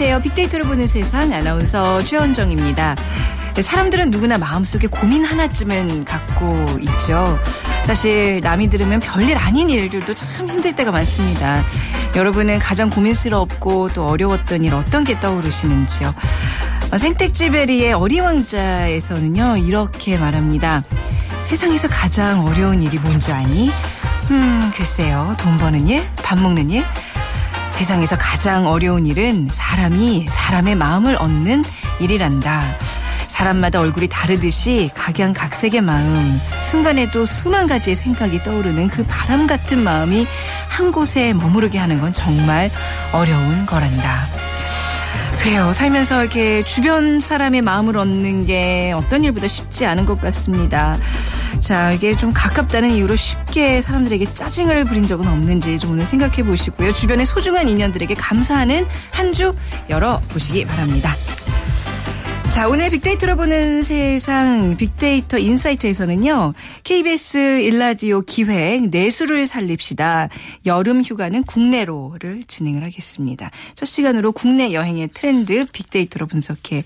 안녕하세요. 빅데이터를 보는 세상 아나운서 최원정입니다. 네, 사람들은 누구나 마음속에 고민 하나쯤은 갖고 있죠. 사실 남이 들으면 별일 아닌 일들도 참 힘들 때가 많습니다. 여러분은 가장 고민스럽고 또 어려웠던 일 어떤 게 떠오르시는지요? 어, 생택지베리의 어리왕자에서는요 이렇게 말합니다. 세상에서 가장 어려운 일이 뭔지 아니? 음 글쎄요 돈 버는 일, 밥 먹는 일. 세상에서 가장 어려운 일은 사람이 사람의 마음을 얻는 일이란다. 사람마다 얼굴이 다르듯이 각양각색의 마음, 순간에도 수만 가지의 생각이 떠오르는 그 바람 같은 마음이 한 곳에 머무르게 하는 건 정말 어려운 거란다. 그래요. 살면서 이렇게 주변 사람의 마음을 얻는 게 어떤 일보다 쉽지 않은 것 같습니다. 자, 이게 좀 가깝다는 이유로 쉽게 사람들에게 짜증을 부린 적은 없는지 좀 오늘 생각해 보시고요. 주변의 소중한 인연들에게 감사하는 한 주 열어 보시기 바랍니다. 자, 오늘 빅데이터로 보는 세상 빅데이터 인사이트에서는요. KBS 일라디오 기획 내수를 살립시다. 여름 휴가는 국내로를 진행을 하겠습니다. 첫 시간으로 국내 여행의 트렌드 빅데이터로 분석해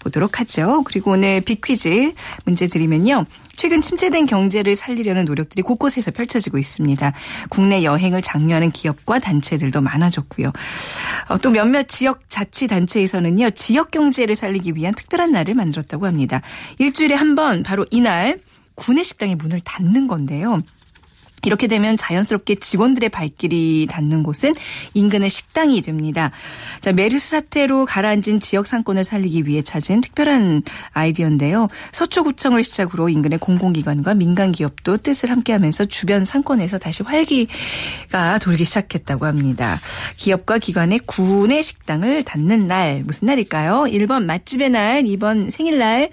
보도록 하죠. 그리고 오늘 빅퀴즈 문제 드리면요. 최근 침체된 경제를 살리려는 노력들이 곳곳에서 펼쳐지고 있습니다. 국내 여행을 장려하는 기업과 단체들도 많아졌고요. 어, 또 몇몇 지역 자치 단체에서는요. 지역 경제를 살리기 위한 특별한 날을 만들었다고 합니다. 일주일에 한 번 바로 이날 구내식당의 문을 닫는 건데요. 이렇게 되면 자연스럽게 직원들의 발길이 닿는 곳은 인근의 식당이 됩니다. 자, 메르스 사태로 가라앉은 지역 상권을 살리기 위해 찾은 특별한 아이디어인데요. 서초구청을 시작으로 인근의 공공기관과 민간 기업도 뜻을 함께하면서 주변 상권에서 다시 활기가 돌기 시작했다고 합니다. 기업과 기관의 구내 식당을 닫는 날 무슨 날일까요? 1번 맛집의 날, 2번 생일날,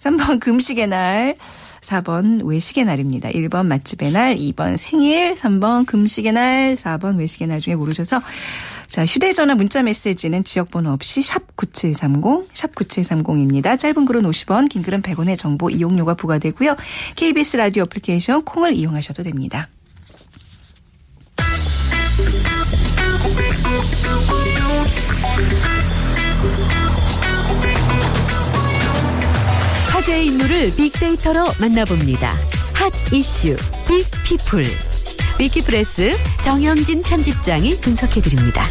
3번 금식의 날. 4번 외식의 날입니다. 1번 맛집의 날, 2번 생일, 3번 금식의 날, 4번 외식의 날 중에 고르셔서 자, 휴대전화 문자 메시지는 지역번호 없이 샵 9730, 샵 9730입니다. 짧은 글은 50원, 긴 글은 100원의 정보 이용료가 부과되고요. KBS 라디오 애플리케이션 콩을 이용하셔도 됩니다. 화제의 인물을 빅데이터로 만나봅니다. hot 이슈 big people 위키프레스 정영진 편집장이 분석해드립니다.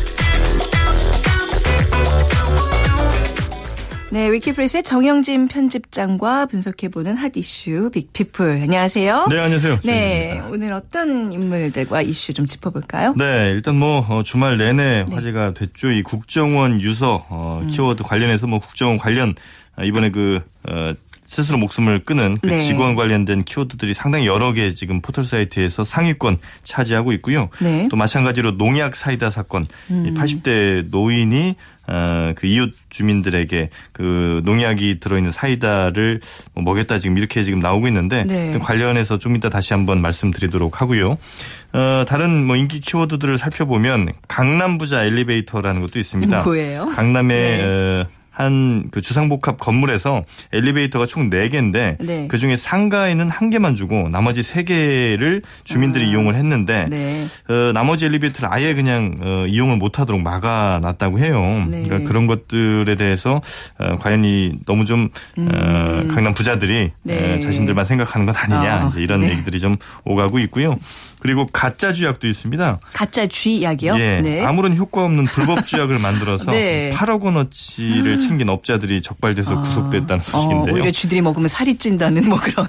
네, 위키프레스의 정영진 편집장과 분석해보는 hot 이슈 big people. 안녕하세요. 네, 안녕하세요. 네, 주입니다. 오늘 어떤 인물들과 이슈 좀 짚어볼까요? 네, 일단 뭐 어, 주말 내내 화제가 됐죠. 이 국정원 유서 어, 음. 키워드 관련해서 뭐 국정원 관련 어, 이번에 그 어, 스스로 목숨을 끊은 그 네. 직원 관련된 키워드들이 상당히 여러 개 지금 포털 사이트에서 상위권 차지하고 있고요. 네. 음. 또 마찬가지로 농약 사이다 사건, 이 80대 노인이 어, 그 이웃 주민들에게 그 농약이 들어있는 사이다를 뭐 먹였다 지금 이렇게 지금 나오고 있는데 네. 그 관련해서 좀 이따 다시 한번 말씀드리도록 하고요. 어, 다른 뭐 인기 키워드들을 살펴보면 강남 부자 엘리베이터라는 것도 있습니다. 뭐예요? 강남의 네. 어, 한 그 주상복합 건물에서 엘리베이터가 총 4개인데 네. 그중에 상가에는 한 개만 주고 나머지 3개를 주민들이 아. 이용을 했는데 네. 어, 나머지 엘리베이터를 아예 그냥 어, 이용을 못하도록 막아놨다고 해요. 네. 그러니까 그런 것들에 대해서 어, 과연 이 너무 좀 어, 강남 부자들이 음. 네. 어, 자신들만 생각하는 것 아니냐 아, 이제 이런 네. 얘기들이 좀 오가고 있고요. 그리고 가짜 주약도 있습니다. 가짜 쥐약이요? 예, 네. 아무런 효과 없는 불법 주약을 만들어서 네. 8억 원어치를 챙긴 업자들이 적발돼서 구속됐다는 어, 소식인데요. 오히려 쥐들이 먹으면 살이 찐다는 뭐 그런.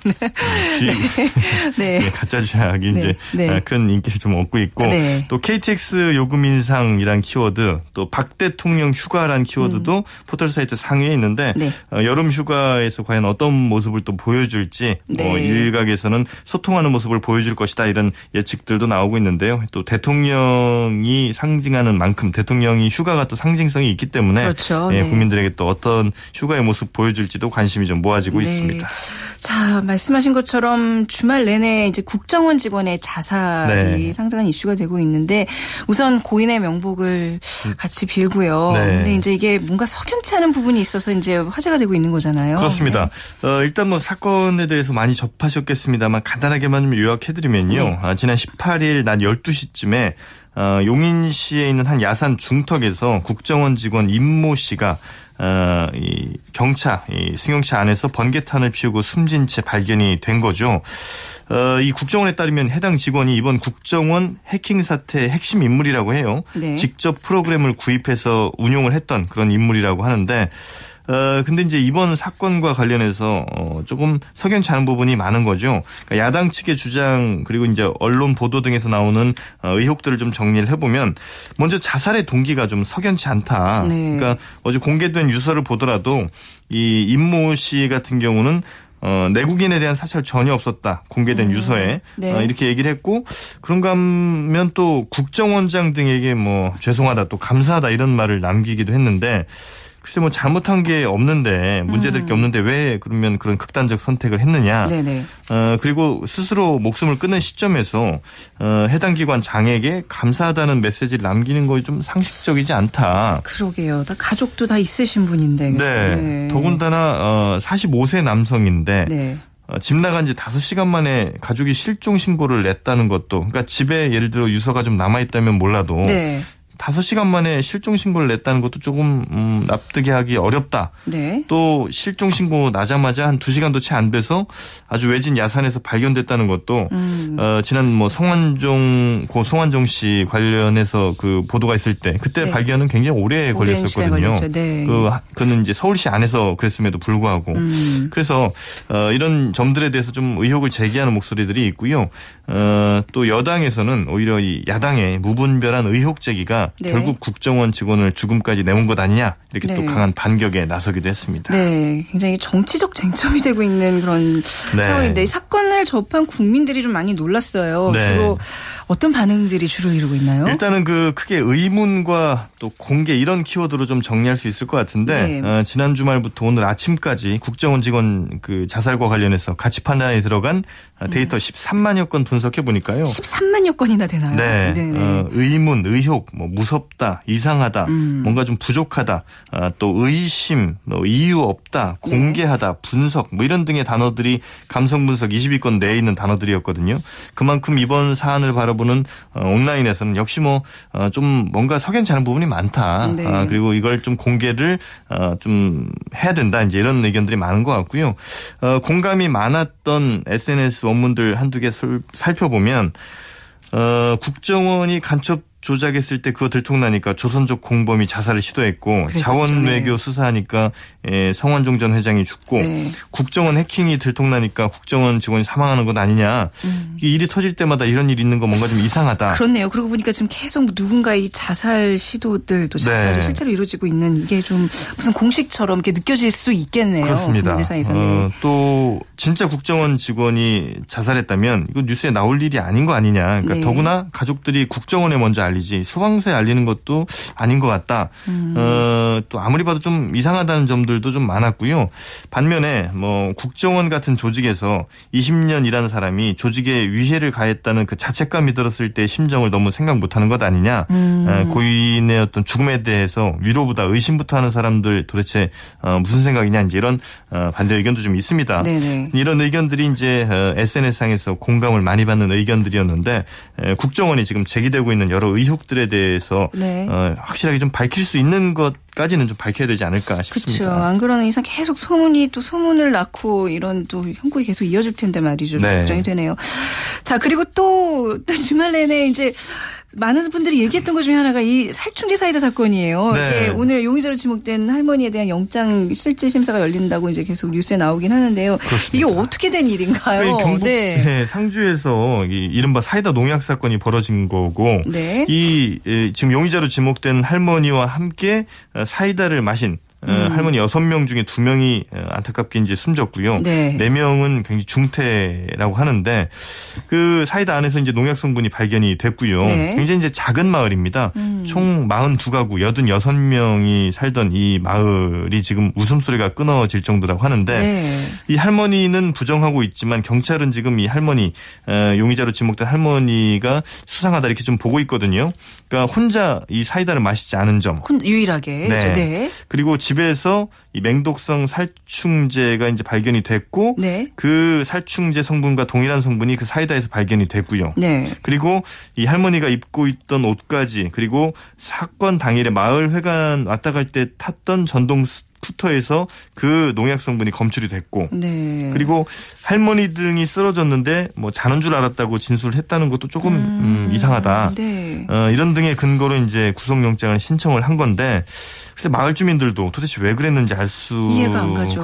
쥐- 네. 네, 가짜 주약이 네, 이제 네. 아, 큰 인기를 좀 얻고 있고 네. 또 KTX 요금 인상이란 키워드 또 박 대통령 휴가란 키워드도 포털 사이트 상위에 있는데 네. 어, 여름 휴가에서 과연 어떤 모습을 또 보여줄지 뭐 네. 일각에서는 소통하는 모습을 보여줄 것이다 이런 예측들도 나오고 있는데요. 또 대통령이 상징하는 만큼 대통령이 휴가가 또 상징성이 있기 때문에 그렇죠. 예, 네. 국민들에게 또 어떤 휴가의 모습 보여줄지도 관심이 좀 모아지고 네. 있습니다. 자, 말씀하신 것처럼 주말 내내 이제 국정원 직원의 자살이 네. 상당한 이슈가 되고 있는데 우선 고인의 명복을 같이 빌고요. 네. 근데 이제 이게 뭔가 석연치 않은 부분이 있어서 이제 화제가 되고 있는 거잖아요. 그렇습니다. 어, 일단 뭐 사건에 대해서 많이 접하셨겠습니다만 간단하게만 좀 요약해드리면요. 네. 아, 지난 18일 낮 12시쯤에 어, 용인시에 있는 한 야산 중턱에서 국정원 직원 임모 씨가 어, 이 경차, 이 승용차 안에서 번개탄을 피우고 숨진 채 발견이 된 거죠. 어, 이 국정원에 따르면 해당 직원이 이번 국정원 해킹 사태의 핵심 인물이라고 해요. 네. 직접 프로그램을 구입해서 운용을 했던 그런 인물이라고 하는데 어, 근데 이제 이번 사건과 관련해서 어, 조금 석연치 않은 부분이 많은 거죠. 그러니까 야당 측의 주장 그리고 이제 언론 보도 등에서 나오는 어, 의혹들을 좀 정리를 해보면 먼저 자살의 동기가 좀 석연치 않다. 네. 그러니까 어제 공개된 유서를 보더라도 이 임모 씨 같은 경우는 어, 내국인에 대한 사찰 전혀 없었다. 공개된 유서에. 네. 어, 이렇게 얘기를 했고, 그런가 하면 또 국정원장 등에게 뭐 죄송하다 또 감사하다 이런 말을 남기기도 했는데, 글쎄 뭐 잘못한 게 없는데 문제될 게 없는데 왜 그러면 그런 극단적 선택을 했느냐. 음. 네네. 어, 그리고 스스로 목숨을 끊는 시점에서 어, 해당 기관 장에게 감사하다는 메시지를 남기는 거이 좀 상식적이지 않다. 그러게요. 다 가족도 다 있으신 분인데. 네. 더군다나 어, 45세 남성인데 네. 어, 집 나간 지 5시간 만에 가족이 실종 신고를 냈다는 것도 그러니까 집에 예를 들어 유서가 좀 남아 있다면 몰라도 네. 다섯 시간 만에 실종 신고를 냈다는 것도 조금 음, 납득이 하기 어렵다. 네. 또 실종 신고 나자마자 한 두 시간도 채 안 돼서 아주 외진 야산에서 발견됐다는 것도 음. 어, 지난 뭐 성완종 고 성완종 씨 관련해서 그 보도가 있을 때 그때 네. 발견은 굉장히 오래 걸렸었거든요. 네. 그 하- 그는 이제 서울시 안에서 그랬음에도 불구하고 음. 그래서 어, 이런 점들에 대해서 좀 의혹을 제기하는 목소리들이 있고요. 어, 또 여당에서는 오히려 이 야당의 무분별한 의혹 제기가 네. 결국 국정원 직원을 죽음까지 내몬 것 아니냐 이렇게 또 네. 강한 반격에 나서기도 했습니다. 네, 굉장히 정치적 쟁점이 되고 있는 그런 네. 상황인데 이 사건을 접한 국민들이 좀 많이 놀랐어요. 네. 주로 어떤 반응들이 주로 이루고 있나요? 일단은 그 크게 의문과 또 공개 이런 키워드로 좀 정리할 수 있을 것 같은데 네. 어, 지난 주말부터 오늘 아침까지 국정원 직원 그 자살과 관련해서 가치 판단에 들어간 음. 데이터 13만여 건 분석해 보니까요. 13만여 건이나 되나요? 네, 네네. 어, 의문, 의혹, 뭐 무섭다, 이상하다, 음. 뭔가 좀 부족하다, 아, 또 의심, 뭐 이유 없다, 네. 공개하다, 분석, 뭐 이런 등의 단어들이 감성 분석 20위권 내에 있는 단어들이었거든요. 그만큼 이번 사안을 바라보는 어, 온라인에서는 역시 뭐 좀 뭔가 석연치 않은 부분이 많다. 네. 아, 그리고 이걸 좀 공개를 어, 좀 해야 된다. 이제 이런 의견들이 많은 것 같고요. 어, 공감이 많았던 SNS 원문들 한두 개 솔- 살펴보면 어, 국정원이 간첩 조작했을 때 그거 들통나니까 조선족 공범이 자살을 시도했고. 자원 네. 외교 수사하니까 예, 성완종 전 회장이 죽고 네. 국정원 해킹이 들통나니까 국정원 직원이 사망하는 것 아니냐. 이게 일이 터질 때마다 이런 일이 있는 거 뭔가 좀 이상하다. 음. 그렇네요. 그러고 보니까 지금 계속 누군가의 자살 시도들도 자살이 네. 실제로 이루어지고 있는 이게 좀 무슨 공식처럼 이렇게 느껴질 수 있겠네요. 그렇습니다. 어, 또 진짜 국정원 직원이 자살했다면 이거 뉴스에 나올 일이 아닌 거 아니냐. 그러니까 네. 더구나 가족들이 국정원에 먼저 알리지 소방서에 알리는 것도 아닌 것 같다. 음. 어, 또 아무리 봐도 좀 이상하다는 점들도 좀 많았고요. 반면에 뭐 국정원 같은 조직에서 20년 일하는 사람이 조직에 위해를 가했다는 그 자책감이 들었을 때 심정을 너무 생각 못하는 것 아니냐. 음. 어, 고인의 어떤 죽음에 대해서 위로보다 의심부터 하는 사람들 도대체 어, 무슨 생각이냐 이제 이런 어, 반대 의견도 좀 있습니다. 네네. 이런 의견들이 이제 SNS상에서 공감을 많이 받는 의견들이었는데 에, 국정원이 지금 제기되고 있는 여러 의혹들에 대해서 네. 어, 확실하게 좀 밝힐 수 있는 것 까지는 좀 밝혀야 되지 않을까 그렇죠. 싶습니다. 안 그러는 이상 계속 소문이 또 소문을 낳고 이런 또 형국이 계속 이어질 텐데 말이죠. 좀 네. 걱정이 되네요. 자 그리고 또, 또 주말 내내 이제 많은 분들이 얘기했던 것 중에 하나가 이 살충제 사이다 사건이에요. 네. 이게 오늘 용의자로 지목된 할머니에 대한 영장 실질 심사가 열린다고 이제 계속 뉴스에 나오긴 하는데요. 그렇습니다. 이게 어떻게 된 일인가요? 이 경북 네. 네, 상주에서 이 이른바 사이다 농약 사건이 벌어진 거고 네. 이 에, 지금 용의자로 지목된 할머니와 함께 어, 사이다를 마신 어, 음. 할머니 여섯 명 중에 두 명이 어, 안타깝게 이제 숨졌고요. 네. 네 명은 굉장히 중태라고 하는데 그 사이다 안에서 이제 농약 성분이 발견이 됐고요. 네. 굉장히 이제 작은 마을입니다. 음. 총 42가구 86명이 살던 이 마을이 지금 웃음소리가 끊어질 정도라고 하는데 네. 이 할머니는 부정하고 있지만 경찰은 지금 이 할머니 어, 용의자로 지목된 할머니가 수상하다 이렇게 좀 보고 있거든요. 그러니까 혼자 이 사이다를 마시지 않은 점. 혼- 유일하게. 네. 네. 그리고 집에서 이 맹독성 살충제가 이제 발견이 됐고 네. 그 살충제 성분과 동일한 성분이 그 사이다에서 발견이 됐고요. 네. 그리고 이 할머니가 입고 있던 옷까지 그리고 사건 당일에 마을 회관 왔다 갈 때 탔던 전동 스쿠터에서 그 농약 성분이 검출이 됐고 네. 그리고 할머니 등이 쓰러졌는데 뭐 자는 줄 알았다고 진술을 했다는 것도 조금 음, 이상하다. 네. 어, 이런 등의 근거로 이제 구속영장을 신청을 한 건데 글쎄 마을 주민들도 도대체 왜 그랬는지 알 수가.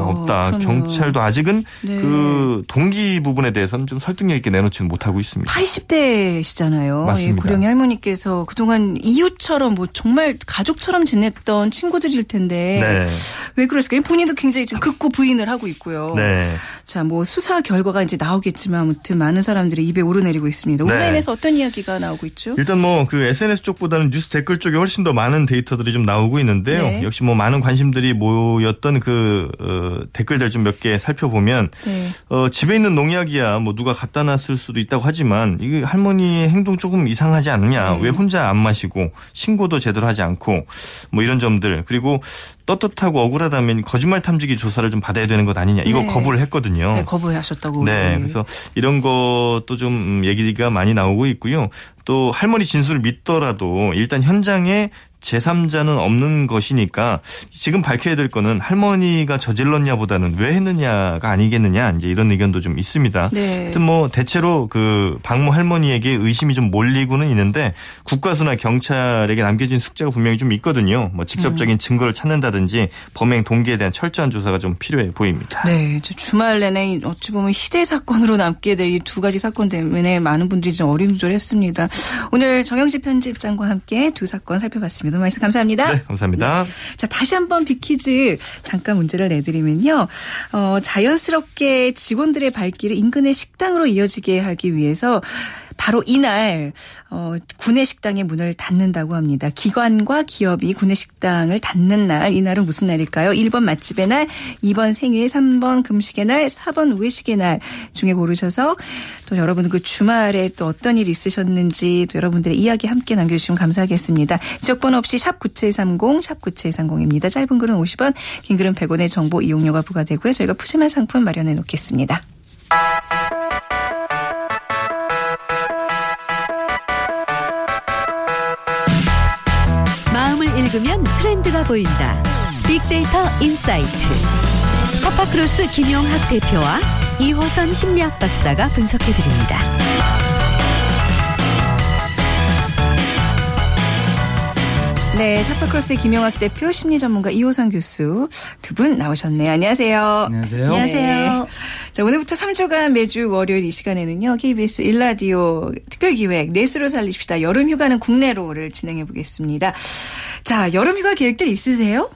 없다. 그러면. 경찰도 아직은 네. 그 동기 부분에 대해서는 좀 설득력 있게 내놓지는 못하고 있습니다. 80대시잖아요. 맞습니다. 고령의 할머니께서 그동안 이웃처럼 뭐 정말 가족처럼 지냈던 친구들일 텐데 네. 왜 그랬을까요? 본인도 굉장히 지금 극구 부인을 하고 있고요. 네. 자, 뭐 수사 결과가 이제 나오겠지만 아무튼 많은 사람들이 입에 오르내리고 있습니다. 네. 온라인에서 어떤 이야기가 나오고 있죠? 일단 뭐 그 SNS 쪽보다는 뉴스 댓글 쪽에 훨씬 더 많은 데이터들이 좀 나오고 있는데요. 네. 역시 뭐 많은 관심들이 모였던 그 어, 댓글들 좀 몇 개 살펴보면 네. 어, 집에 있는 농약이야 뭐 누가 갖다 놨을 수도 있다고 하지만 이게 할머니의 행동 조금 이상하지 않느냐 네. 왜 혼자 안 마시고 신고도 제대로 하지 않고 뭐 이런 점들 그리고 떳떳하고 억울하다면 거짓말 탐지기 조사를 좀 받아야 되는 것 아니냐 이거 네. 거부를 했거든요. 네, 거부하셨다고. 네, 그래서 이런 것도 좀 음, 얘기가 많이 나오고 있고요. 또 할머니 진술을 믿더라도 일단 현장에 제3자는 없는 것이니까 지금 밝혀야 될 거는 할머니가 저질렀냐보다는 왜 했느냐가 아니겠느냐 이제 이런 의견도 좀 있습니다. 네. 하여튼 뭐 대체로 그 박모 할머니에게 의심이 좀 몰리고는 있는데 국가수나 경찰에게 남겨진 숙제가 분명히 좀 있거든요. 뭐 음. 직접적인 증거를 찾는다든지 범행 동기에 대한 철저한 조사가 좀 필요해 보입니다. 네, 저 주말 내내 어찌 보면 희대 사건으로 남게 될 이 두 가지 사건 때문에 많은 분들이 좀 어림조했습니다. 오늘 정영지 편집장과 함께 두 사건 살펴봤습니다. 말씀 감사합니다. 네, 감사합니다. 자, 다시 한번 빅퀴즈 잠깐 문제를 내드리면요. 어, 자연스럽게 직원들의 발길을 인근의 식당으로 이어지게 하기 위해서 바로 이날 어, 구내 식당의 문을 닫는다고 합니다. 기관과 기업이 구내 식당을 닫는 날 이날은 무슨 날일까요? 1번 맛집의 날, 2번 생일, 3번 금식의 날, 4번 외식의 날 중에 고르셔서 또 여러분 그 주말에 또 어떤 일이 있으셨는지 또 여러분들의 이야기 함께 남겨주시면 감사하겠습니다. 지역번호 없이 샵 9730, 샵 9730입니다. 짧은 글은 50원, 긴 글은 100원의 정보 이용료가 부과되고요. 저희가 푸짐한 상품 마련해 놓겠습니다. 읽으면 트렌드가 보인다. 빅데이터 insight. 타파크로스 김용학 대표와 이호선 심리학 박사가 분석해 드립니다. 네, 타파크로스의 김영학 대표, 심리 전문가 이호선 교수 두 분 나오셨네요. 안녕하세요. 안녕하세요. 안녕하세요. 자, 오늘부터 3주간 매주 월요일 이 시간에는요, KBS 일라디오 특별기획 내수로 살립시다. 여름휴가는 국내로를 진행해 보겠습니다. 자, 여름 휴가 계획들 있으세요?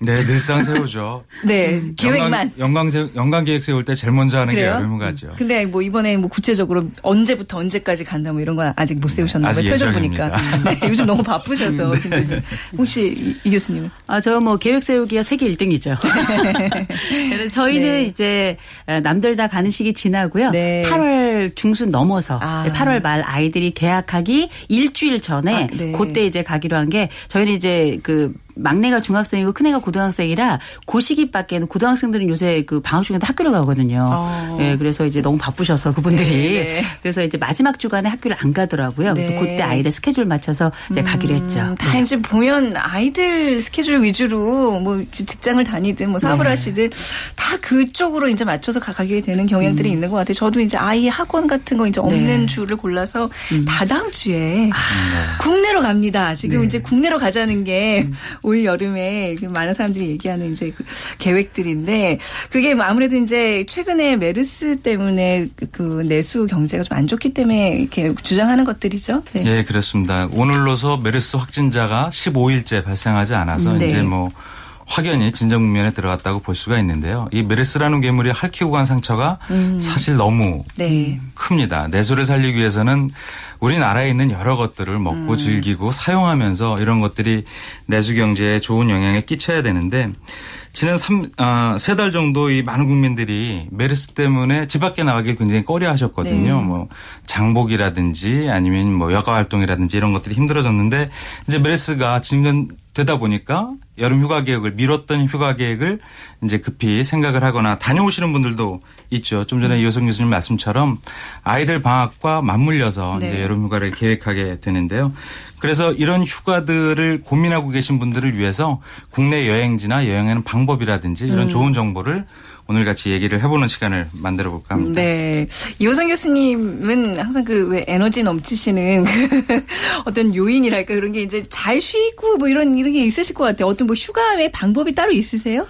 네, 늘상 세우죠. 네, 계획만. 연강, 연강, 세, 연강 계획 세울 때 제일 먼저 하는 그래요? 게 여름휴가죠. 근데 뭐 이번에 뭐 구체적으로 언제부터 언제까지 간다 뭐 이런 건 아직 못 세우셨나 봐요. 아직 표정 보니까. 예정입니다. 네, 요즘 너무 바쁘셔서. 근데 혹시 이, 이 교수님은? 아, 저 뭐 계획 세우기가 세계 1등이죠. 그래서 저희는 네. 이제 남들 다 가는 시기 지나고요. 네. 8월 중순 넘어서 아. 8월 말 아이들이 개학하기 일주일 전에 아, 네. 그때 이제 가기로 한 게 저희는 이제 그 막내가 중학생이고 큰애가 고등학생이라 그 시기 밖에는 고등학생들은 요새 그 방학 중에도 학교를 가거든요. 어. 예, 그래서 이제 너무 바쁘셔서 그분들이 네, 네. 그래서 이제 마지막 주간에 학교를 안 가더라고요. 그래서 네. 그때 아이들 스케줄 맞춰서 이제 가기로 했죠. 음, 다 이제 보면 아이들 스케줄 위주로 뭐 직장을 다니든 뭐 사업을 네. 하시든 다 그쪽으로 이제 맞춰서 가- 가게 되는 경향들이 있는 것 같아요. 저도 이제 아이 학원 같은 거 이제 없는 네. 주를 골라서 다 다음 주에 국내로 갑니다. 지금 네. 이제 국내로 가자는 게올 여름에 그 많은 사람들이 얘기하는 이제 그 계획들인데 그게 뭐 아무래도 이제 최근에 메르스 때문에 그- 그 내수 경제가 좀 안 좋기 때문에 이렇게 주장하는 것들이죠. 네. 예, 그렇습니다. 오늘로서 메르스 확진자가 15일째 발생하지 않아서 네. 이제 뭐 확연히 진정 국면에 들어갔다고 볼 수가 있는데요. 이 메르스라는 괴물이 핥히고 간 상처가 음. 사실 너무 네. 큽니다. 내소를 살리기 위해서는 우리나라에 있는 여러 것들을 먹고 음. 즐기고 사용하면서 이런 것들이 내수 경제에 좋은 영향을 끼쳐야 되는데 지난 3, 아, 세 달 정도 이 많은 국민들이 메르스 때문에 집 밖에 나가길 굉장히 꺼려 하셨거든요. 네. 뭐 장복이라든지 아니면 뭐 여가 활동이라든지 이런 것들이 힘들어졌는데 이제 메르스가 진전되다 보니까 여름 휴가 계획을 미뤘던 휴가 계획을 이제 급히 생각을 하거나 다녀오시는 분들도 있죠. 좀 전에 이호성 교수님 말씀처럼 아이들 방학과 맞물려서 네. 이제 여름 휴가를 계획하게 되는데요. 그래서 이런 휴가들을 고민하고 계신 분들을 위해서 국내 여행지나 여행하는 방법이라든지 이런 음. 좋은 정보를 오늘 같이 얘기를 해보는 시간을 만들어 볼까 합니다. 네. 이호성 교수님은 항상 그 왜 에너지 넘치시는 그 어떤 요인이랄까 그런 게 이제 잘 쉬고 뭐 이런 이런 게 있으실 것 같아요. 어떤 뭐 휴가의 방법이 따로 있으세요?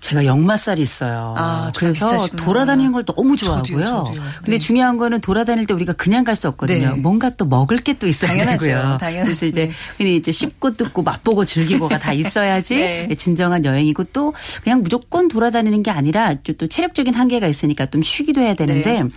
제가 역마살이 있어요. 아, 그래서. 돌아다니는 걸 너무 좋아하고요. 저도요, 저도요. 근데 네. 중요한 거는 돌아다닐 때 우리가 그냥 갈 수 없거든요. 네. 뭔가 또 먹을 게 또 있어야 당연하죠. 되고요. 당연하죠. 그래서 이제 근데 이제 씹고 뜯고 맛보고 즐기고가 다 있어야지 네. 진정한 여행이고 또 그냥 무조건 돌아다니는 게 아니라 또- 또 체력적인 한계가 있으니까 좀 쉬기도 해야 되는데 네.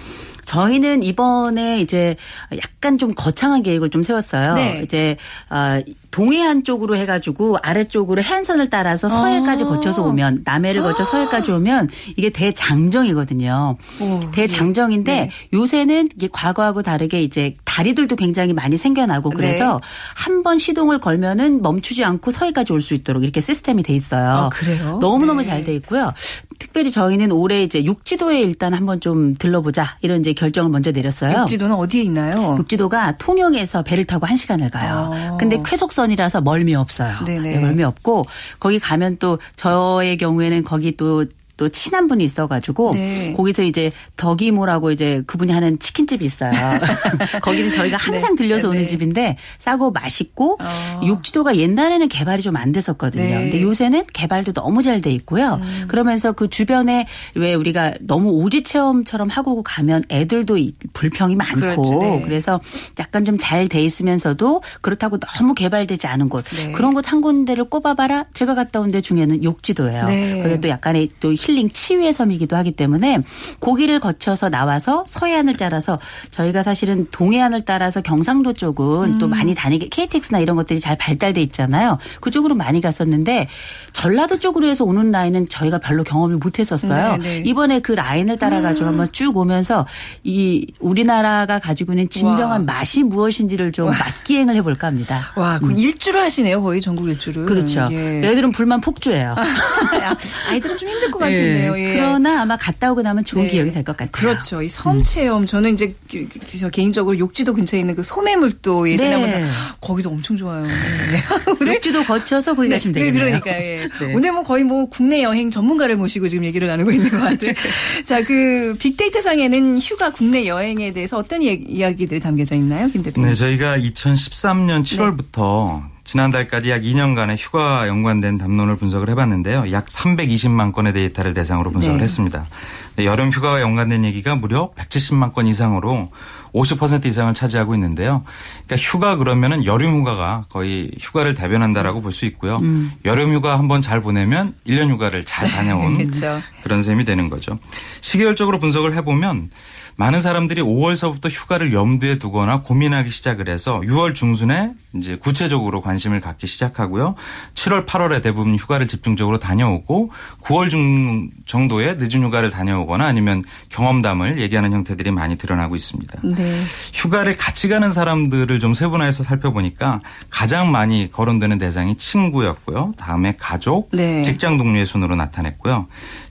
저희는 이번에 이제 약간 좀 거창한 계획을 좀 세웠어요. 네. 이제 어, 동해안 쪽으로 해가지고 아래쪽으로 해안선을 따라서 서해까지 아. 거쳐서 오면 남해를 거쳐 서해까지 오면 이게 대장정이거든요. 오, 대장정인데 네. 요새는 이게 과거하고 다르게 이제 다리들도 굉장히 많이 생겨나고 그래서 네. 한번 시동을 걸면은 멈추지 않고 서해까지 올 수 있도록 이렇게 시스템이 돼 있어요. 아, 그래요? 너무너무 네. 잘돼 있고요. 특별히 저희는 올해 이제 육지도에 일단 한번 좀 들러보자 이런 이제 결정을 먼저 내렸어요. 육지도는 어디에 있나요? 육지도가 통영에서 배를 타고 한 시간을 가요. 아. 근데 쾌속선이라서 멀미 없어요. 네네. 네, 멀미 없고 거기 가면 또 저의 경우에는 거기 또 또 친한 분이 있어가지고 네. 거기서 이제 덕이모라고 이제 그분이 하는 치킨집이 있어요. 거기는 저희가 항상 네. 들려서 네, 오는 네. 집인데 싸고 맛있고 어. 육지도가 옛날에는 개발이 좀 안 됐었거든요. 네. 근데 요새는 개발도 너무 잘 돼 있고요. 음. 그러면서 그 주변에 왜 우리가 너무 오지 체험처럼 하고 가면 애들도 이- 불평이 많고 그렇죠. 네. 그래서 약간 좀 잘 돼 있으면서도 그렇다고 너무 개발되지 않은 곳 네. 그런 곳 한 군데를 꼽아봐라 제가 갔다 온 데 중에는 욕지도예요. 네. 그게 또 약간의 또 힐링 치유의 섬이기도 하기 때문에 거기를 거쳐서 나와서 서해안을 따라서 저희가 사실은 동해안을 따라서 경상도 쪽은 음. 또 많이 다니게 KTX나 이런 것들이 잘 발달돼 있잖아요. 그쪽으로 많이 갔었는데 전라도 쪽으로 해서 오는 라인은 저희가 별로 경험을 못 했었어요. 네, 네. 이번에 그 라인을 따라 가지고 한번 쭉 오면서 이 우리나라가 가지고 있는 진정한 와. 맛이 무엇인지를 좀 맛기행을 해 볼까 합니다. 와, 그 일주를 하시네요. 거의 전국 일주를. 음. 그렇죠. 예. 애들은 불만 폭주해요. 아, 아이들은 좀 힘들 것 같 은데요. 예. 그러나 아마 갔다 오고 나면 좋은 네. 기억이 될 것 같아요. 그렇죠. 이 섬 체험 저는 이제 그- 그- 저 개인적으로 욕지도 근처에 있는 그 소매물도 예전에 네. 한번 다- 거기도 엄청 좋아요. 네. 육지도 거쳐서 거기 가시면 네, 되겠네요. 그러니까 예. 네. 오늘 뭐 거의 뭐 국내 여행 전문가를 모시고 지금 얘기를 나누고 있는 것 같아요. 자, 그 빅데이터 상에는 휴가 국내 여행에 대해서 어떤 이- 이야기들이 담겨져 있나요, 김 대표님? 네, 저희가 2013년 7월부터 지난달까지 약 2년간의 휴가와 연관된 담론을 분석을 해봤는데요. 약 320만 건의 데이터를 대상으로 분석을 네. 했습니다. 네, 여름 휴가와 연관된 얘기가 무려 170만 건 이상으로 50% 이상을 차지하고 있는데요. 그러니까 휴가 그러면은 여름 휴가가 거의 휴가를 대변한다라고 볼 수 있고요. 음. 여름 휴가 한번 잘 보내면 1년 휴가를 잘 다녀온 그렇죠. 그런 셈이 되는 거죠. 시계열적으로 분석을 해보면 많은 사람들이 5월서부터 휴가를 염두에 두거나 고민하기 시작을 해서 6월 중순에 이제 구체적으로 관심을 갖기 시작하고요. 7월, 8월에 대부분 휴가를 집중적으로 다녀오고 9월 중 정도에 늦은 휴가를 다녀오거나 아니면 경험담을 얘기하는 형태들이 많이 드러나고 있습니다. 네. 휴가를 같이 가는 사람들을 좀 세분화해서 살펴보니까 가장 많이 거론되는 대상이 친구였고요. 다음에 가족, 네. 직장 동료의 순으로 나타냈고요.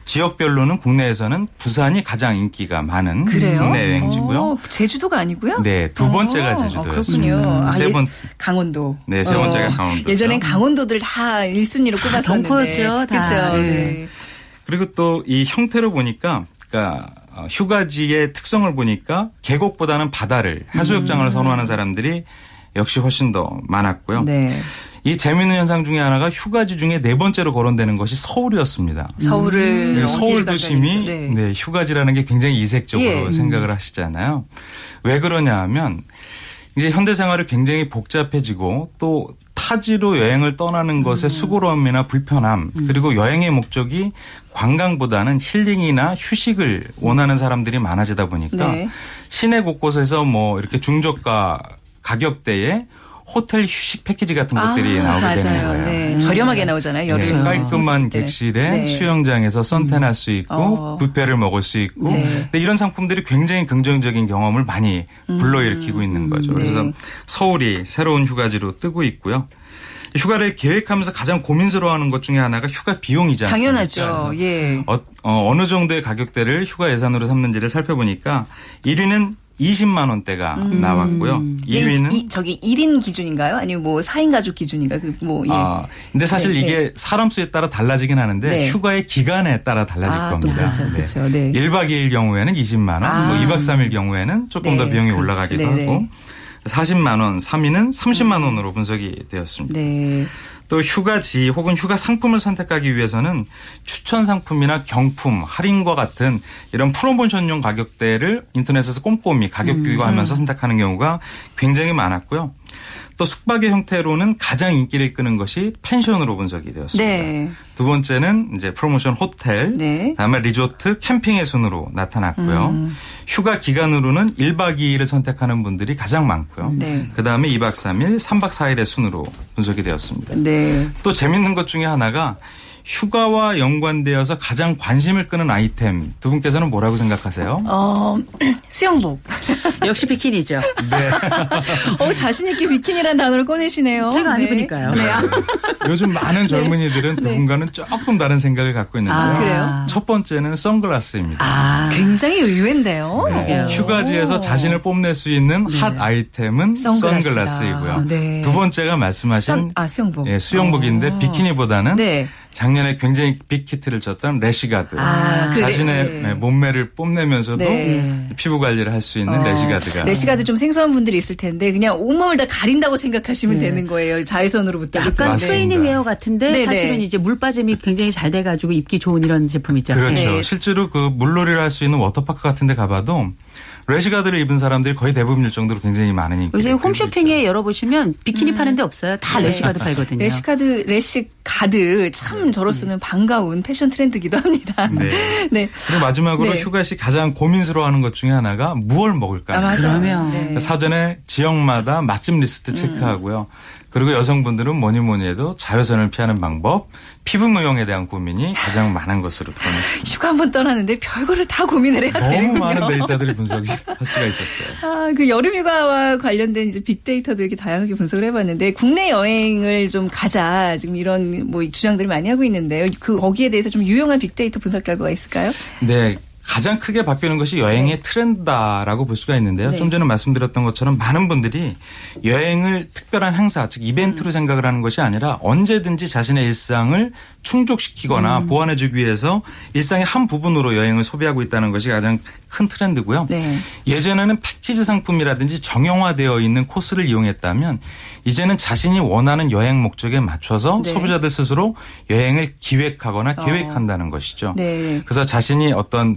지역별로는 국내에서는 부산이 가장 인기가 많은 그래요? 국내 여행지고요. 어, 제주도가 아니고요? 네, 두 번째가 어, 제주도였습니다. 어, 그렇군요. 아, 세 예- 번- 강원도. 네, 세 번째가 강원도죠. 예전엔 강원도들 다 1순위로 꼽았었는데. 경포였죠, 다. 그렇죠. 네. 네. 그리고 또 이 형태를 보니까 그러니까 어, 휴가지의 특성을 보니까 계곡보다는 바다를 하수욕장을 선호하는 사람들이 역시 훨씬 더 많았고요. 네. 이 재미있는 현상 중에 하나가 휴가지 중에 네 번째로 거론되는 것이 서울이었습니다. 서울을 네, 어디를 서울 도심이? 네. 네, 휴가지라는 게 굉장히 이색적으로 예. 생각을 하시잖아요. 왜 그러냐 하면 이제 현대 생활이 굉장히 복잡해지고 또 타지로 여행을 떠나는 것의 수고로움이나 불편함 그리고 여행의 목적이 관광보다는 힐링이나 휴식을 원하는 사람들이 많아지다 보니까 네. 시내 곳곳에서 뭐 이렇게 중저가 가격대에 호텔 휴식 패키지 같은 것들이 나오게 아, 맞아요. 되는 거예요. 네. 저렴하게 나오잖아요. 네, 여름 깔끔한 때. 객실에 네. 수영장에서 선탠할 수 있고 어. 뷔페를 먹을 수 있고 네. 이런 상품들이 굉장히 긍정적인 경험을 많이 불러일으키고 있는 거죠. 그래서 네. 서울이 새로운 휴가지로 뜨고 있고요. 휴가를 계획하면서 가장 고민스러워하는 것 중에 하나가 휴가 비용이지 않습니까? 당연하죠. 예. 어, 느 정도의 가격대를 휴가 예산으로 삼는지를 살펴보니까 1위는 20만 원대가 나왔고요. 이게 2위는 이, 저기 1인 기준인가요? 아니면 뭐 4인 가족 기준인가? 그뭐 예. 아, 근데 사실 네, 이게 사람 수에 따라 달라지긴 하는데 네. 휴가의 기간에 따라 달라질 아, 또 겁니다. 그렇죠, 그렇죠. 네. 1박 2일 경우에는 20만 원, 아. 뭐 2박 3일 경우에는 조금 더 네, 비용이 그렇죠. 올라가기도 네, 네. 하고 40만 원, 3위는 30만 원으로 분석이 되었습니다. 네. 또 휴가지 혹은 휴가 상품을 선택하기 위해서는 추천 상품이나 경품, 할인과 같은 이런 프로모션용 가격대를 인터넷에서 꼼꼼히 가격 음. 비교하면서 선택하는 경우가 굉장히 많았고요. 또 숙박의 형태로는 가장 인기를 끄는 것이 펜션으로 분석이 되었습니다. 네. 두 번째는 이제 프로모션 호텔, 네. 다음에 리조트, 캠핑의 순으로 나타났고요. 음. 휴가 기간으로는 1박 2일을 선택하는 분들이 가장 많고요. 네. 그다음에 2박 3일, 3박 4일의 순으로 분석이 되었습니다. 네. 또 재밌는 것 중에 하나가 휴가와 연관되어서 가장 관심을 끄는 아이템 두 분께서는 뭐라고 생각하세요? 어, 수영복. 역시 비키니죠. 네. 어, 자신 있게 비키니라는 단어를 꺼내시네요. 제가 안 네. 입으니까요. 네. 아, 요즘 많은 젊은이들은 두 분과는 조금 다른 생각을 갖고 있는데요. 아, 그래요? 첫 번째는 선글라스입니다. 아. 굉장히 의외인데요. 네. 휴가지에서 자신을 뽐낼 수 있는 핫 아이템은 선글라스다. 선글라스이고요. 네. 두 번째가 말씀하신 선- 아, 수영복. 예, 수영복인데 어. 비키니보다는 네. 작년에 굉장히 big hit를 쳤던 rash guard. 아, 그 자신의 레- 네. 몸매를 뽐내면서도 네. 피부 관리를 할 수 있는 어, rash guard가. rash guard 좀 생소한 분들이 있을 텐데 그냥 온몸을 다 가린다고 생각하시면 되는 거예요. 자외선으로부터. 그렇죠? 약간 네. 트레이닝 웨어 같은데 네네. 사실은 이제 물 빠짐이 굉장히 잘 돼가지고 입기 좋은 이런 제품이죠. 그렇죠. 네. 실제로 그 물놀이를 할 수 있는 워터파크 같은 데 가봐도 rash guard를 입은 사람들이 거의 대부분일 정도로 굉장히 많으니까. 요새 홈쇼핑에 열어보시면 비키니 파는 데 없어요. 다 rash guard 팔거든요. rash guard, rash guard 참 저로서는 반가운 패션 트렌드기도 합니다. 네. 네. 그리고 마지막으로 네. 휴가 시 가장 고민스러워하는 것 중에 하나가 무얼 먹을까. 아, 맞아요. 그러면 네. 사전에 지역마다 맛집 리스트 체크하고요. 그리고 여성분들은 뭐니 뭐니 해도 자외선을 피하는 방법, 피부 무용에 대한 고민이 가장 많은 것으로 드러났습니다. 휴가 한 번 떠나는데 별거를 다 고민을 해야 너무 되는군요. 많은 데이터들이 분석이 할 수가 있었어요. 아, 그 여름 휴가와 관련된 이제 빅데이터도 이렇게 다양하게 분석을 해봤는데 국내 여행을 좀 가자 지금 이런 뭐 주장들을 많이 하고 있는데요. 그 거기에 대해서 좀 유용한 빅데이터 분석 결과가 있을까요? 네. 가장 크게 바뀌는 것이 여행의 트렌드다라고 볼 수가 있는데요. 네. 좀 전에 말씀드렸던 것처럼 많은 분들이 여행을 특별한 행사, 즉 음. 이벤트로 생각을 하는 것이 아니라 언제든지 자신의 일상을 충족시키거나 음. 보완해주기 위해서 일상의 한 부분으로 여행을 소비하고 있다는 것이 가장 큰 트렌드고요. 네. 예전에는 패키지 상품이라든지 정형화되어 있는 코스를 이용했다면 이제는 자신이 원하는 여행 목적에 맞춰서 네. 소비자들 스스로 여행을 기획하거나 계획한다는 것이죠. 네. 그래서 자신이 어떤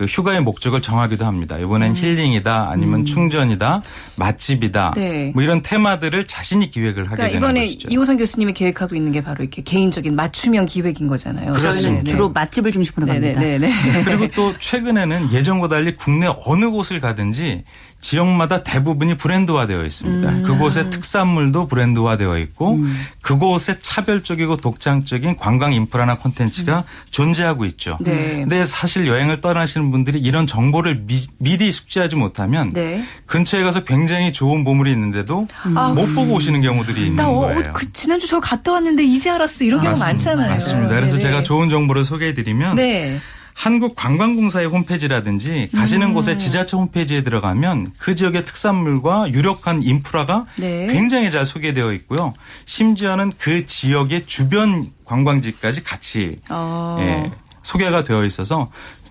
그 휴가의 목적을 정하기도 합니다. 이번엔 힐링이다, 아니면 충전이다, 맛집이다, 네. 뭐 이런 테마들을 자신이 기획을 하게 그러니까 되는 이번에 것이죠. 이호선 교수님이 계획하고 있는 게 바로 이렇게 개인적인 맞춤형 기획인 거잖아요. 그렇습니다. 네. 주로 맛집을 중심으로 갑니다. 네네네. 그리고 또 최근에는 예전과 달리 국내 어느 곳을 가든지 지역마다 대부분이 브랜드화되어 있습니다. 음. 그곳의 특산물도 브랜드화되어 있고 그곳의 차별적이고 독창적인 관광 인프라나 콘텐츠가 존재하고 있죠. 음. 네. 근데 사실 여행을 떠나시는 분들이 이런 정보를 미, 리 숙지하지 못하면 네. 근처에 가서 굉장히 좋은 보물이 있는데도 아. 못 보고 오시는 경우들이 있는 나 어, 거예요. 그 지난주 저 갔다 왔는데 이제 알았어 이런 경우 맞습니다. 많잖아요. 맞습니다. 그래서 네네. 제가 좋은 정보를 소개해드리면 네. 한국관광공사의 홈페이지라든지 가시는 음. 곳의 지자체 홈페이지에 들어가면 그 지역의 특산물과 유력한 인프라가 네. 굉장히 잘 소개되어 있고요. 심지어는 그 지역의 주변 관광지까지 같이 어. 예, 소개가 되어 있어서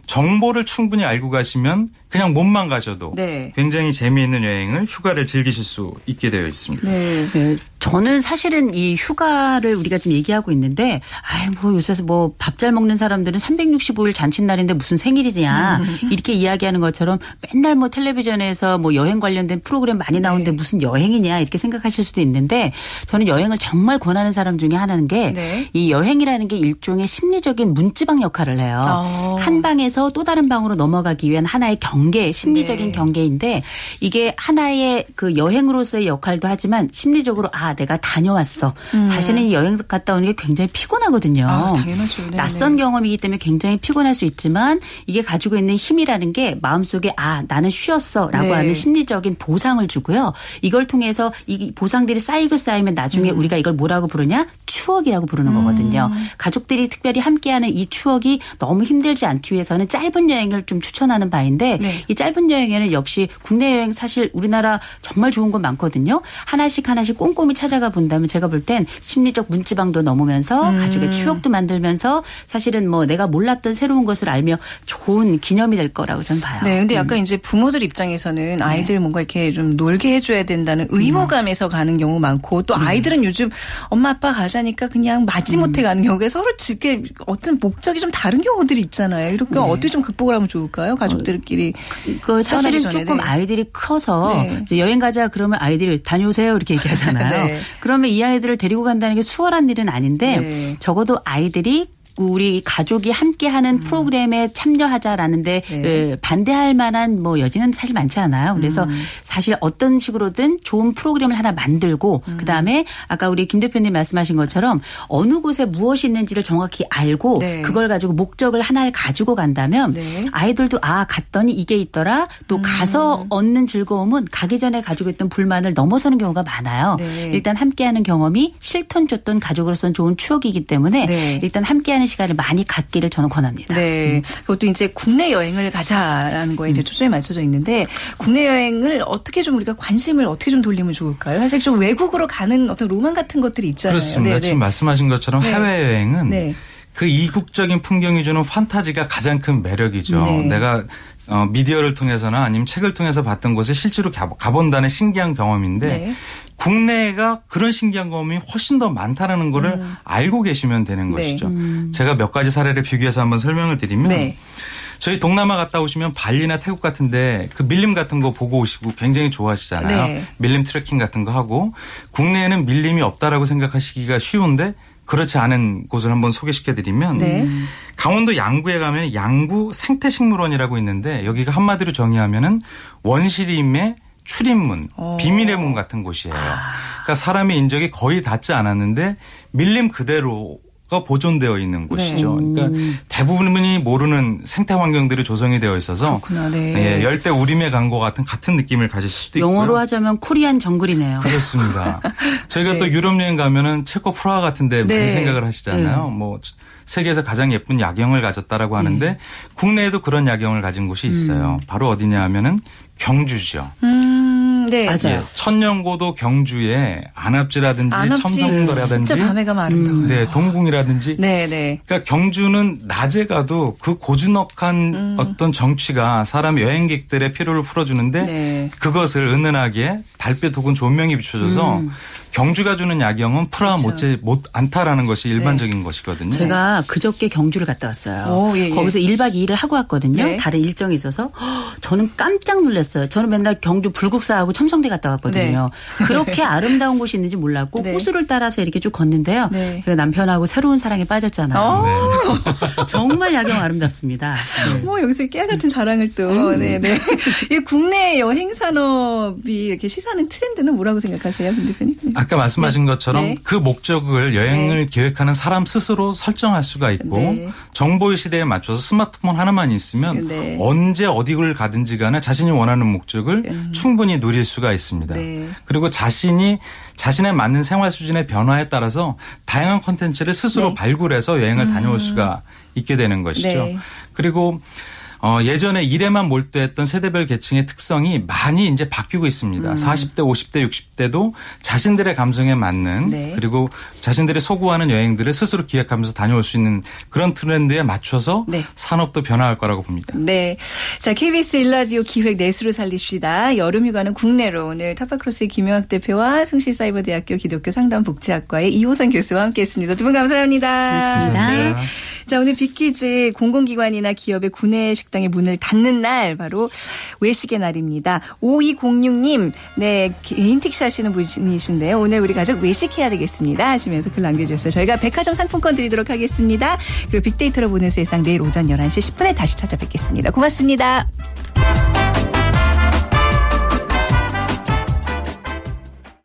정보를 충분히 알고 가시면 그냥 몸만 가셔도 네. 굉장히 재미있는 여행을 휴가를 즐기실 수 있게 되어 있습니다. 네. 네, 저는 사실은 이 휴가를 우리가 지금 얘기하고 있는데, 아이, 뭐 요새 뭐 밥 잘 먹는 사람들은 365일 잔칫날인데 무슨 생일이냐, 이렇게 이야기하는 것처럼 맨날 뭐 텔레비전에서 뭐 여행 관련된 프로그램 많이 나오는데 네. 무슨 여행이냐, 이렇게 생각하실 수도 있는데, 저는 여행을 정말 권하는 사람 중에 하나인 게, 네. 이 여행이라는 게 일종의 심리적인 문지방 역할을 해요. 어. 한 방에서 또 다른 방으로 넘어가기 위한 하나의 경 계, 심리적인 네. 경계인데 이게 하나의 그 여행으로서의 역할도 하지만 심리적으로 아 내가 다녀왔어. 다시는 이 여행 갔다 오는 게 굉장히 피곤하거든요. 음. 아, 당연하죠. 네, 낯선 네. 경험이기 때문에 굉장히 피곤할 수 있지만 이게 가지고 있는 힘이라는 게 마음속에 아 나는 쉬었어라고 네. 하는 심리적인 보상을 주고요. 이걸 통해서 이 보상들이 쌓이고 쌓이면 나중에 음. 우리가 이걸 뭐라고 부르냐 추억이라고 부르는 거거든요. 가족들이 특별히 함께하는 이 추억이 너무 힘들지 않기 위해서는 짧은 여행을 좀 추천하는 바인데 네. 이 짧은 여행에는 역시 국내 여행 사실 우리나라 정말 좋은 건 많거든요. 하나씩 하나씩 꼼꼼히 찾아가 본다면 제가 볼 땐 심리적 문지방도 넘으면서 음. 가족의 추억도 만들면서 사실은 뭐 내가 몰랐던 새로운 것을 알며 좋은 기념이 될 거라고 저는 봐요. 네, 근데 약간 이제 부모들 입장에서는 아이들 뭔가 이렇게 좀 놀게 해줘야 된다는 의무감에서 가는 경우 많고 또 아이들은 요즘 엄마 아빠 가자니까 그냥 마지못해 가는 경우가 서로 이렇게 어떤 목적이 좀 다른 경우들이 있잖아요. 이렇게 어떻게 좀 극복을 하면 좋을까요? 가족들끼리. 그 사실은 조금 네. 아이들이 커서 네. 여행 가자 그러면 아이들이 다녀오세요 이렇게 얘기하잖아요. 네. 그러면 이 아이들을 데리고 간다는 게 수월한 일은 아닌데 네. 적어도 아이들이 우리 가족이 함께하는 프로그램에 참여하자라는데 음. 네. 에, 반대할 만한 뭐 여지는 사실 많지 않아요. 그래서 음. 사실 어떤 식으로든 좋은 프로그램을 하나 만들고 음. 그 다음에 아까 우리 김 대표님 말씀하신 것처럼 어느 곳에 무엇이 있는지를 정확히 알고 네. 그걸 가지고 목적을 하나를 가지고 간다면 네. 아이들도 아 갔더니 이게 있더라 또 음. 가서 얻는 즐거움은 가기 전에 가지고 있던 불만을 넘어서는 경우가 많아요. 네. 일단 함께하는 경험이 싫던 좋던 가족으로서는 좋은 추억이기 때문에 네. 일단 함께하는 시간을 많이 갖기를 저는 권합니다. 네. 그것도 이제 국내 여행을 가자라는 거에 이제 초점이 맞춰져 있는데 국내 여행을 어떻게 좀 우리가 관심을 어떻게 좀 돌리면 좋을까요? 사실 좀 외국으로 가는 어떤 로망 같은 것들이 있잖아요. 그렇습니다. 네, 네. 지금 말씀하신 것처럼 네. 해외 여행은 네. 그 이국적인 풍경이 주는 판타지가 가장 큰 매력이죠. 네. 내가 어, 미디어를 통해서나 아니면 책을 통해서 봤던 곳에 실제로 가- 가본다는 신기한 경험인데 네. 국내가 그런 신기한 경험이 훨씬 더 많다는 거를 알고 계시면 되는 음. 네. 것이죠. 제가 몇 가지 사례를 비교해서 한번 설명을 드리면 네. 저희 동남아 갔다 오시면 발리나 태국 같은데 그 밀림 같은 거 보고 오시고 굉장히 좋아하시잖아요. 네. 밀림 트레킹 같은 거 하고 국내에는 밀림이 없다라고 생각하시기가 쉬운데 그렇지 않은 곳을 한번 소개시켜 드리면 네. 강원도 양구에 가면 양구 생태식물원이라고 있는데 여기가 한마디로 정의하면은 원시림의 출입문, 어. 비밀의 문 같은 곳이에요. 그러니까 사람의 인적이 거의 닿지 않았는데 밀림 그대로 가 보존되어 있는 곳이죠. 그러니까 대부분이 모르는 생태 환경들이 조성이 되어 있어서 그렇구나, 네. 예, 열대 간것 같은 같은 느낌을 가질 수도 있고요. 영어로 하자면 코리안 정글이네요. 그렇습니다. 저희가 네. 또 유럽 여행 가면은 체코 프라하 같은데 네. 많이 생각을 하시잖아요. 뭐 세계에서 가장 예쁜 야경을 가졌다라고 하는데 국내에도 그런 야경을 가진 곳이 있어요. 바로 어디냐 하면은 경주죠. 음, 네. 맞아요. 예, 천년고도 경주에 안압지라든지 안압지 첨성도라든지 진짜 밤에 가면 아름다워요. 네, 동궁이라든지 네, 네. 그러니까 경주는 낮에 가도 그 고즈넉한 음. 어떤 정취가 사람 여행객들의 피로를 풀어주는데 네. 그것을 은은하게 달빛 혹은 조명이 비춰줘서 경주가 주는 야경은 음. 그렇죠. 못지 못 않다라는 것이 일반적인 것이거든요. 제가 그저께 경주를 갔다 왔어요. 오, 예, 예. 거기서 1박 2일을 하고 왔거든요. 네. 다른 일정이 있어서 허, 저는 깜짝 놀랐어요. 저는 맨날 경주 불국사하고 첨성대 갔다 왔거든요. 그렇게 아름다운 곳이 있는지 몰랐고 네. 호수를 따라서 이렇게 쭉 걷는데요. 네. 제가 남편하고 새로운 사랑에 빠졌잖아요. 어. 네. 정말 야경 아름답습니다. 네. 뭐 여기서 깨알 같은 자랑을 또, 네, 네. 이 국내 여행 산업이 이렇게 시사하는 트렌드는 뭐라고 생각하세요, 김 대표님? 아까 말씀하신 것처럼 네. 그 목적을 여행을 계획하는 사람 스스로 설정할 수가 있고 네. 정보의 시대에 맞춰서 스마트폰 하나만 있으면 네. 언제 어디를 가든지 간에 자신이 원하는 목적을 충분히 누릴 수가 있습니다. 음. 네. 그리고 자신이 자신에 맞는 생활 수준의 변화에 따라서 다양한 콘텐츠를 스스로 네. 발굴해서 여행을 다녀올 수가 있게 되는 것이죠. 네. 그리고 어, 예전에 일에만 몰두했던 세대별 계층의 특성이 많이 이제 바뀌고 있습니다. 40대, 50대, 60대도 자신들의 감성에 맞는 네. 그리고 자신들이 소구하는 여행들을 스스로 기획하면서 다녀올 수 있는 그런 트렌드에 맞춰서 네. 산업도 변화할 거라고 봅니다. 네. 자, KBS 일라디오 기획 내수로 살리시다. 여름 휴가는 국내로 오늘 타파크로스의 김영학 대표와 성실사이버대학교 기독교 상담복지학과의 이호선 교수와 함께했습니다. 두 분 감사합니다. 고맙습니다. 네. 자, 오늘 빅퀴즈 공공기관이나 기업의 구내 식당의 문을 닫는 날 바로 외식의 날입니다. 5206님, 네, 개인 택시 하시는 분이신데요. 오늘 우리 가족 외식해야 되겠습니다. 하시면서 글 남겨주셨어요. 저희가 백화점 상품권 드리도록 하겠습니다. 그리고 빅데이터로 보는 세상 내일 오전 11시 10분에 다시 찾아뵙겠습니다. 고맙습니다.